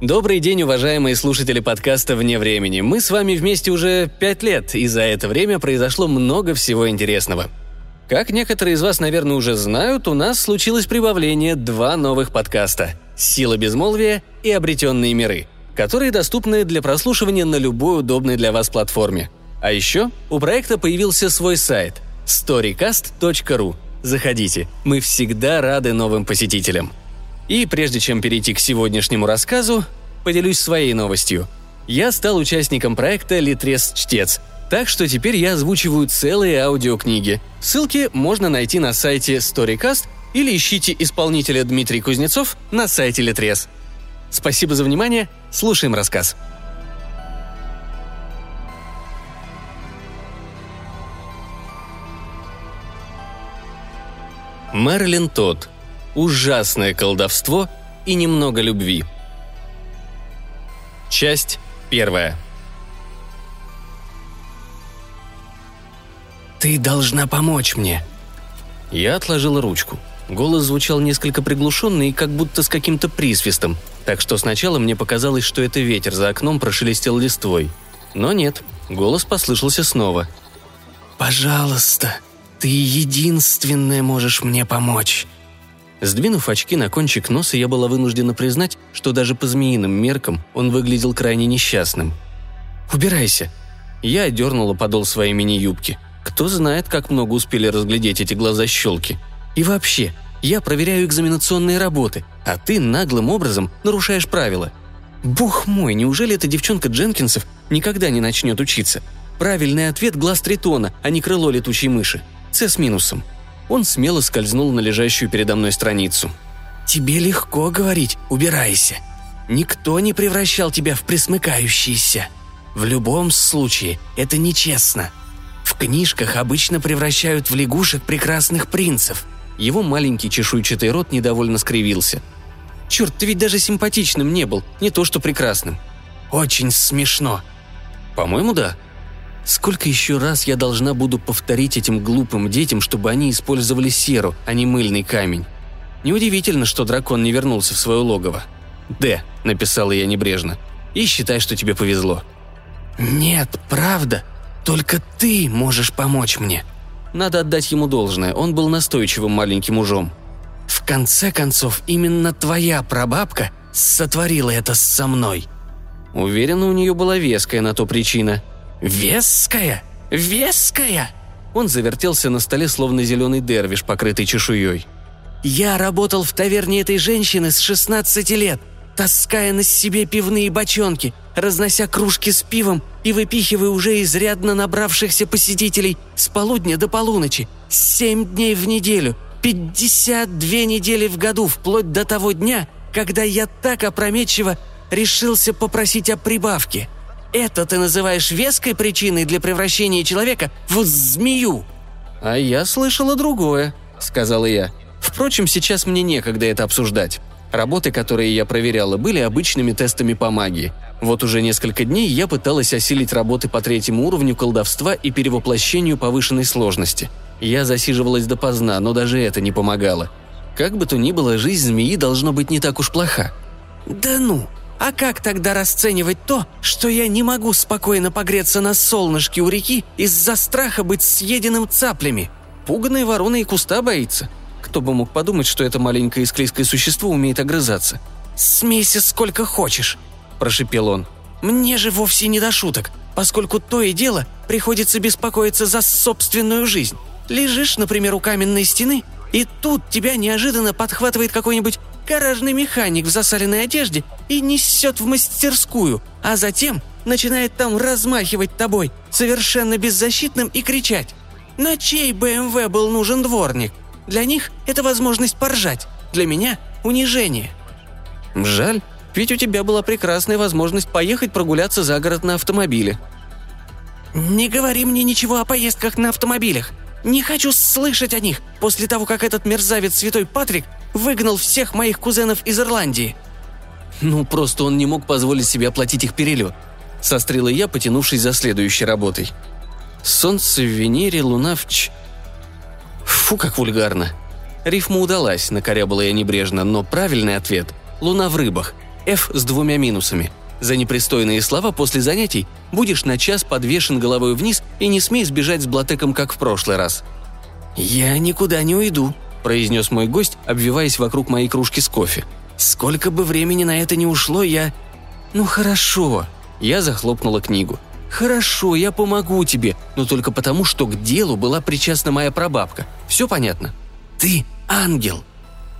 Добрый день, уважаемые слушатели подкаста «Вне времени». Мы с вами вместе уже пять лет, и за это время произошло много всего интересного. Как некоторые из вас, наверное, уже знают, у нас случилось прибавление два новых подкаста «Сила безмолвия» и «Обретенные миры», которые доступны для прослушивания на любой удобной для вас платформе. А еще у проекта появился свой сайт storycast.ru. Заходите, мы всегда рады новым посетителям. И прежде чем перейти к сегодняшнему рассказу, поделюсь своей новостью. Я стал участником проекта «Литрес-чтец», так что теперь я озвучиваю целые аудиокниги. Ссылки можно найти на сайте StoryCast или ищите исполнителя Дмитрий Кузнецов на сайте Литрес. Спасибо за внимание, слушаем рассказ. Мэрилин Тодд. Ужасное колдовство и немного любви. Часть первая. «Ты должна помочь мне!» Я отложила ручку. Голос звучал несколько приглушенно и как будто с каким-то присвистом, так что сначала мне показалось, что это ветер за окном прошелестел листвой. Но нет, голос послышался снова. «Пожалуйста, ты единственная можешь мне помочь. Сдвинув очки на кончик носа, я была вынуждена признать, что даже по змеиным меркам он выглядел крайне несчастным. «Убирайся!» Я дернула подол своей мини-юбки. Кто знает, как много успели разглядеть эти глаза-щелки. И вообще, я проверяю экзаменационные работы, а ты наглым образом нарушаешь правила. Бог мой, неужели эта девчонка Дженкинсов никогда не начнет учиться? Правильный ответ – глаз тритона, а не крыло летучей мыши. С с минусом – он смело скользнул на лежащую передо мной страницу. «Тебе легко говорить, убирайся. Никто не превращал тебя в присмыкающийся. В любом случае, это нечестно. В книжках обычно превращают в лягушек прекрасных принцев». Его маленький чешуйчатый рот недовольно скривился. «Черт, ты ведь даже симпатичным не был, не то что прекрасным». «Очень смешно». «По-моему, да», Сколько еще раз я должна буду повторить этим глупым детям, чтобы они использовали серу, а не мыльный камень? Неудивительно, что дракон не вернулся в свое логово. «Д», — написала я небрежно. «И считай, что тебе повезло». «Нет, правда. Только ты можешь помочь мне». Надо отдать ему должное, он был настойчивым маленьким ужом. «В конце концов, именно твоя прабабка сотворила это со мной». Уверена, у нее была веская на то причина — «Веская! Веская!» Он завертелся на столе, словно зеленый дервиш, покрытый чешуей. «Я работал в таверне этой женщины с 16 лет, таская на себе пивные бочонки, разнося кружки с пивом и выпихивая уже изрядно набравшихся посетителей с полудня до полуночи, семь дней в неделю, 52 недели в году, вплоть до того дня, когда я так опрометчиво решился попросить о прибавке. Это ты называешь веской причиной для превращения человека в змею?» «А я слышала другое», — сказала я. «Впрочем, сейчас мне некогда это обсуждать. Работы, которые я проверяла, были обычными тестами по магии. Вот уже несколько дней я пыталась осилить работы по третьему уровню колдовства и перевоплощению повышенной сложности. Я засиживалась допоздна, но даже это не помогало. Как бы то ни было, жизнь змеи должно быть не так уж плоха. «Да ну!» А как тогда расценивать то, что я не могу спокойно погреться на солнышке у реки из-за страха быть съеденным цаплями? Пуганая ворона и куста боится. Кто бы мог подумать, что это маленькое склизкое существо умеет огрызаться. «Смейся сколько хочешь», – прошипел он. «Мне же вовсе не до шуток, поскольку то и дело приходится беспокоиться за собственную жизнь. Лежишь, например, у каменной стены, и тут тебя неожиданно подхватывает какой-нибудь гаражный механик в засаленной одежде и несет в мастерскую, а затем начинает там размахивать тобой, совершенно беззащитным и кричать. На чей БМВ был нужен дворник? Для них это возможность поржать, для меня – унижение. Жаль, ведь у тебя была прекрасная возможность поехать прогуляться за город на автомобиле. Не говори мне ничего о поездках на автомобилях. Не хочу слышать о них после того, как этот мерзавец Святой Патрик выгнал всех моих кузенов из Ирландии». «Ну, просто он не мог позволить себе оплатить их перелет», — сострила я, потянувшись за следующей работой. «Солнце в Венере, луна в Ч...» Фу, как вульгарно. Рифма удалась, накорябала я небрежно, но правильный ответ — луна в рыбах. F с двумя минусами. За непристойные слова после занятий будешь на час подвешен головой вниз и не смей сбежать с блатеком, как в прошлый раз». «Я никуда не уйду», – произнес мой гость, обвиваясь вокруг моей кружки с кофе. «Сколько бы времени на это не ушло, я...» «Ну хорошо», – я захлопнула книгу. «Хорошо, я помогу тебе, но только потому, что к делу была причастна моя прабабка. Все понятно? Ты ангел!»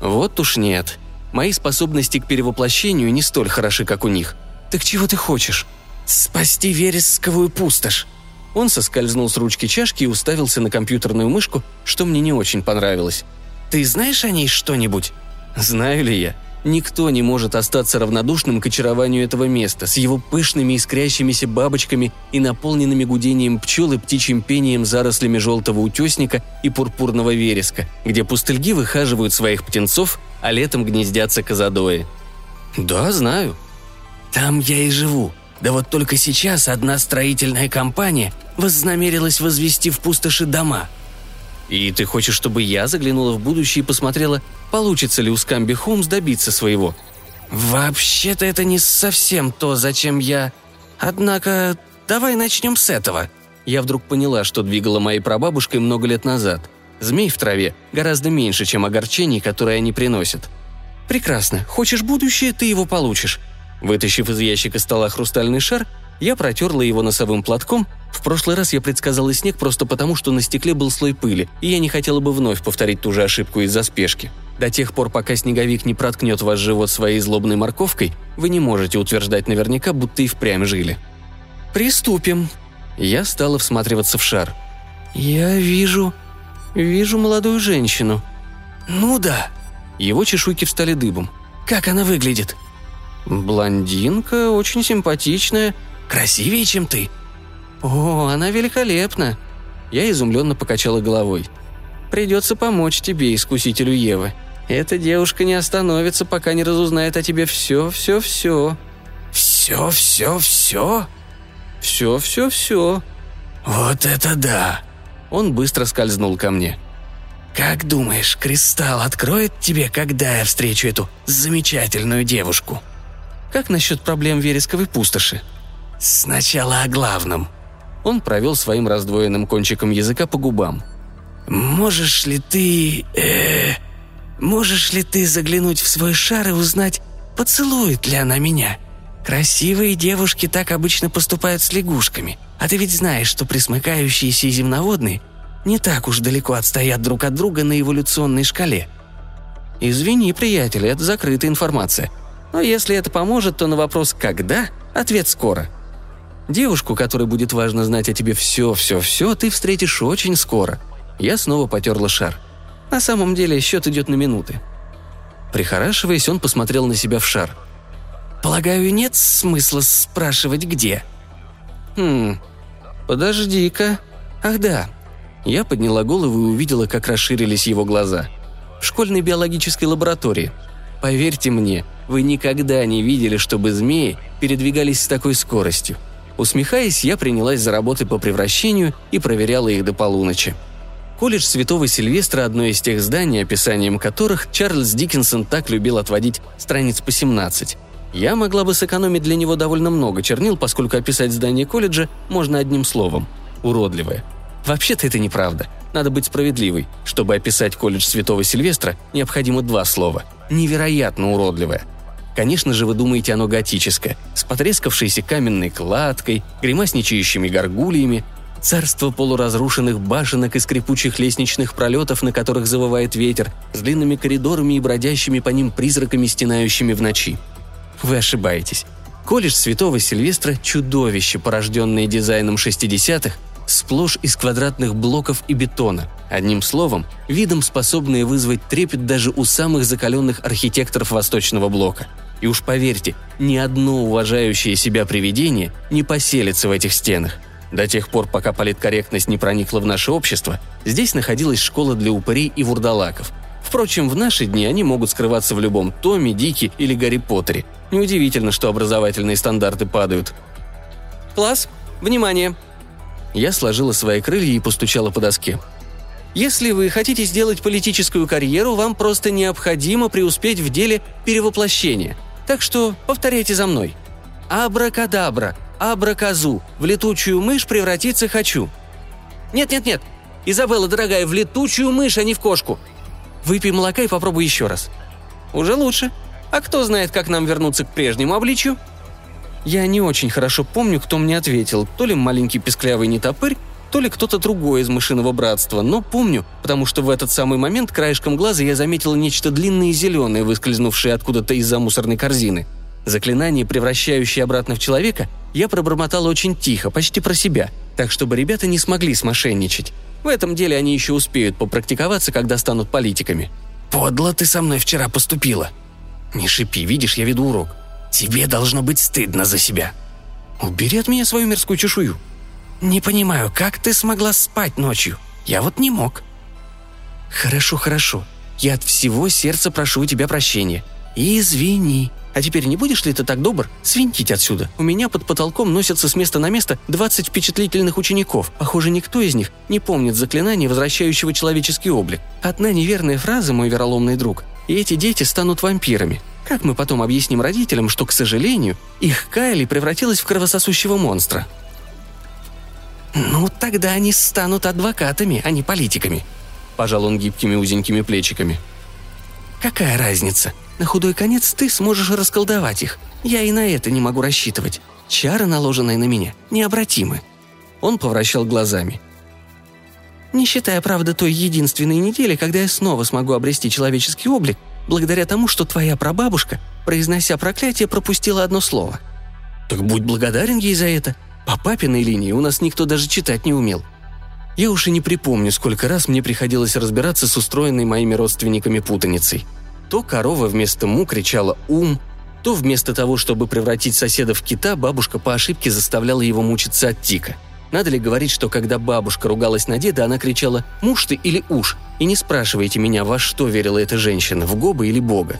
«Вот уж нет. Мои способности к перевоплощению не столь хороши, как у них. Так чего ты хочешь?» «Спасти вересковую пустошь!» Он соскользнул с ручки чашки и уставился на компьютерную мышку, что мне не очень понравилось. «Ты знаешь о ней что-нибудь?» «Знаю ли я? Никто не может остаться равнодушным к очарованию этого места с его пышными искрящимися бабочками и наполненными гудением пчел и птичьим пением зарослями желтого утесника и пурпурного вереска, где пустыльги выхаживают своих птенцов, а летом гнездятся казадои. «Да, знаю». «Там я и живу. Да вот только сейчас одна строительная компания вознамерилась возвести в пустоши дома», и ты хочешь, чтобы я заглянула в будущее и посмотрела, получится ли у Скамби Холмс добиться своего?» «Вообще-то это не совсем то, зачем я... Однако, давай начнем с этого». Я вдруг поняла, что двигала моей прабабушкой много лет назад. Змей в траве гораздо меньше, чем огорчений, которые они приносят. «Прекрасно. Хочешь будущее, ты его получишь». Вытащив из ящика стола хрустальный шар, я протерла его носовым платком. В прошлый раз я предсказала снег просто потому, что на стекле был слой пыли, и я не хотела бы вновь повторить ту же ошибку из-за спешки. До тех пор, пока снеговик не проткнет ваш живот своей злобной морковкой, вы не можете утверждать наверняка, будто и впрямь жили. «Приступим». Я стала всматриваться в шар. «Я вижу... вижу молодую женщину». «Ну да». Его чешуйки встали дыбом. «Как она выглядит?» «Блондинка, очень симпатичная, Красивее, чем ты». «О, она великолепна!» Я изумленно покачала головой. «Придется помочь тебе, искусителю Евы. Эта девушка не остановится, пока не разузнает о тебе все, все, все». «Все, все, все?» «Все, все, все». «Вот это да!» Он быстро скользнул ко мне. «Как думаешь, Кристалл откроет тебе, когда я встречу эту замечательную девушку?» «Как насчет проблем вересковой пустоши?» «Сначала о главном». Он провел своим раздвоенным кончиком языка по губам. «Можешь ли ты... Э, можешь ли ты заглянуть в свой шар и узнать, поцелует ли она меня? Красивые девушки так обычно поступают с лягушками, а ты ведь знаешь, что присмыкающиеся земноводные не так уж далеко отстоят друг от друга на эволюционной шкале». «Извини, приятель, это закрытая информация. Но если это поможет, то на вопрос «когда?» ответ скоро – Девушку, которой будет важно знать о тебе все-все-все, ты встретишь очень скоро. Я снова потерла шар. На самом деле счет идет на минуты. Прихорашиваясь, он посмотрел на себя в шар. «Полагаю, нет смысла спрашивать, где?» «Хм, подожди-ка. Ах да». Я подняла голову и увидела, как расширились его глаза. В школьной биологической лаборатории. Поверьте мне, вы никогда не видели, чтобы змеи передвигались с такой скоростью. Усмехаясь, я принялась за работы по превращению и проверяла их до полуночи. Колледж Святого Сильвестра – одно из тех зданий, описанием которых Чарльз Диккенсон так любил отводить страниц по 17. Я могла бы сэкономить для него довольно много чернил, поскольку описать здание колледжа можно одним словом – уродливое. Вообще-то это неправда. Надо быть справедливой. Чтобы описать колледж Святого Сильвестра, необходимо два слова – невероятно уродливое – Конечно же, вы думаете, оно готическое, с потрескавшейся каменной кладкой, гримасничающими горгульями, царство полуразрушенных башенок и скрипучих лестничных пролетов, на которых завывает ветер, с длинными коридорами и бродящими по ним призраками, стенающими в ночи. Вы ошибаетесь. Колледж Святого Сильвестра – чудовище, порожденное дизайном 60-х, сплошь из квадратных блоков и бетона. Одним словом, видом, способные вызвать трепет даже у самых закаленных архитекторов Восточного блока – и уж поверьте, ни одно уважающее себя привидение не поселится в этих стенах. До тех пор, пока политкорректность не проникла в наше общество, здесь находилась школа для упырей и вурдалаков. Впрочем, в наши дни они могут скрываться в любом Томе, Дике или Гарри Поттере. Неудивительно, что образовательные стандарты падают. «Класс, внимание!» Я сложила свои крылья и постучала по доске. Если вы хотите сделать политическую карьеру, вам просто необходимо преуспеть в деле перевоплощения. Так что повторяйте за мной. Абракадабра, абраказу, в летучую мышь превратиться хочу. Нет-нет-нет, Изабелла, дорогая, в летучую мышь, а не в кошку. Выпей молока и попробуй еще раз. Уже лучше. А кто знает, как нам вернуться к прежнему обличию? Я не очень хорошо помню, кто мне ответил, то ли маленький песклявый нетопырь, то ли кто-то другой из мышиного братства, но помню, потому что в этот самый момент краешком глаза я заметил нечто длинное и зеленое, выскользнувшее откуда-то из-за мусорной корзины. Заклинание, превращающее обратно в человека, я пробормотал очень тихо, почти про себя, так чтобы ребята не смогли смошенничать. В этом деле они еще успеют попрактиковаться, когда станут политиками. «Подло ты со мной вчера поступила». «Не шипи, видишь, я веду урок». «Тебе должно быть стыдно за себя». «Убери от меня свою мерзкую чешую». «Не понимаю, как ты смогла спать ночью? Я вот не мог». «Хорошо, хорошо. Я от всего сердца прошу у тебя прощения. Извини. А теперь не будешь ли ты так добр свинтить отсюда? У меня под потолком носятся с места на место 20 впечатлительных учеников. Похоже, никто из них не помнит заклинания, возвращающего человеческий облик. Одна неверная фраза, мой вероломный друг, и эти дети станут вампирами. Как мы потом объясним родителям, что, к сожалению, их Кайли превратилась в кровососущего монстра?» «Ну, тогда они станут адвокатами, а не политиками», – пожал он гибкими узенькими плечиками. «Какая разница? На худой конец ты сможешь расколдовать их. Я и на это не могу рассчитывать. Чары, наложенные на меня, необратимы». Он повращал глазами. «Не считая, правда, той единственной недели, когда я снова смогу обрести человеческий облик, благодаря тому, что твоя прабабушка, произнося проклятие, пропустила одно слово». «Так будь благодарен ей за это. По папиной линии у нас никто даже читать не умел», я уж и не припомню, сколько раз мне приходилось разбираться с устроенной моими родственниками путаницей. То корова вместо «му» кричала «ум», то вместо того, чтобы превратить соседа в кита, бабушка по ошибке заставляла его мучиться от тика. Надо ли говорить, что когда бабушка ругалась на деда, она кричала «муж ты или уж?» И не спрашивайте меня, во что верила эта женщина, в Гоба или Бога.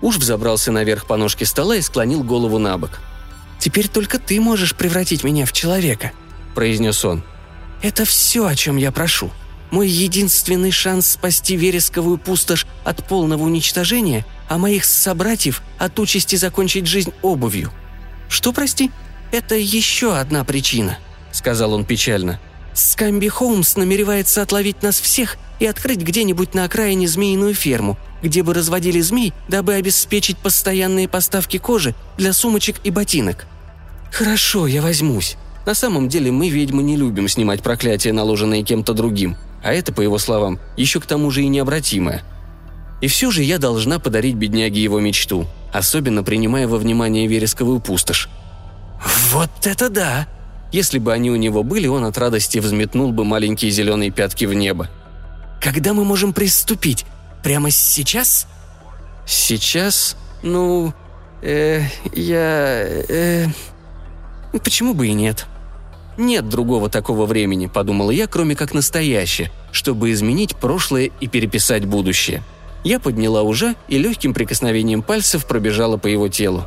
Уж взобрался наверх по ножке стола и склонил голову на бок. «Теперь только ты можешь превратить меня в человека», – произнес он – это все, о чем я прошу. Мой единственный шанс спасти вересковую пустошь от полного уничтожения, а моих собратьев от участи закончить жизнь обувью. Что, прости? Это еще одна причина, сказал он печально. Скамби Холмс намеревается отловить нас всех и открыть где-нибудь на окраине змеиную ферму, где бы разводили змей, дабы обеспечить постоянные поставки кожи для сумочек и ботинок. Хорошо, я возьмусь. На самом деле мы, ведьмы, не любим снимать проклятия, наложенные кем-то другим, а это, по его словам, еще к тому же и необратимое. И все же я должна подарить бедняге его мечту, особенно принимая во внимание вересковую пустошь. «Вот это да!» Если бы они у него были, он от радости взметнул бы маленькие зеленые пятки в небо. «Когда мы можем приступить? Прямо сейчас?» «Сейчас? Ну... Э, я... Э, почему бы и нет?» Нет другого такого времени, подумала я, кроме как настоящее, чтобы изменить прошлое и переписать будущее. Я подняла уже и легким прикосновением пальцев пробежала по его телу.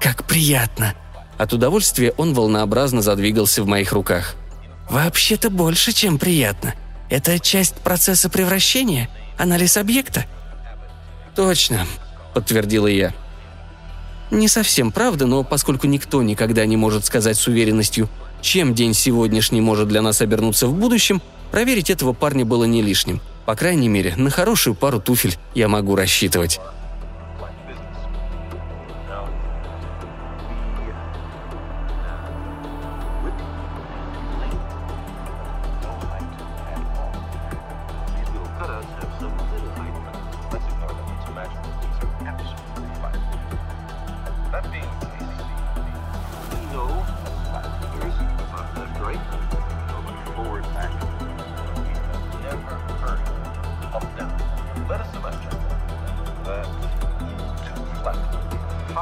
«Как приятно!» От удовольствия он волнообразно задвигался в моих руках. «Вообще-то больше, чем приятно. Это часть процесса превращения? Анализ объекта?» «Точно», — подтвердила я. Не совсем правда, но поскольку никто никогда не может сказать с уверенностью, чем день сегодняшний может для нас обернуться в будущем, проверить этого парня было не лишним. По крайней мере, на хорошую пару туфель я могу рассчитывать.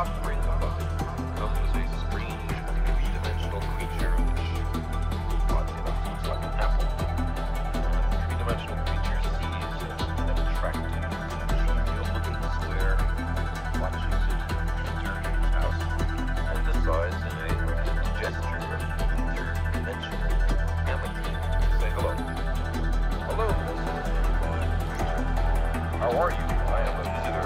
a strange three-dimensional creature it like an apple. The three-dimensional creature sees an attractive looking square, it and decides in a gesture of interdimensional amity to say hello. Hello, How are you? I am a visitor.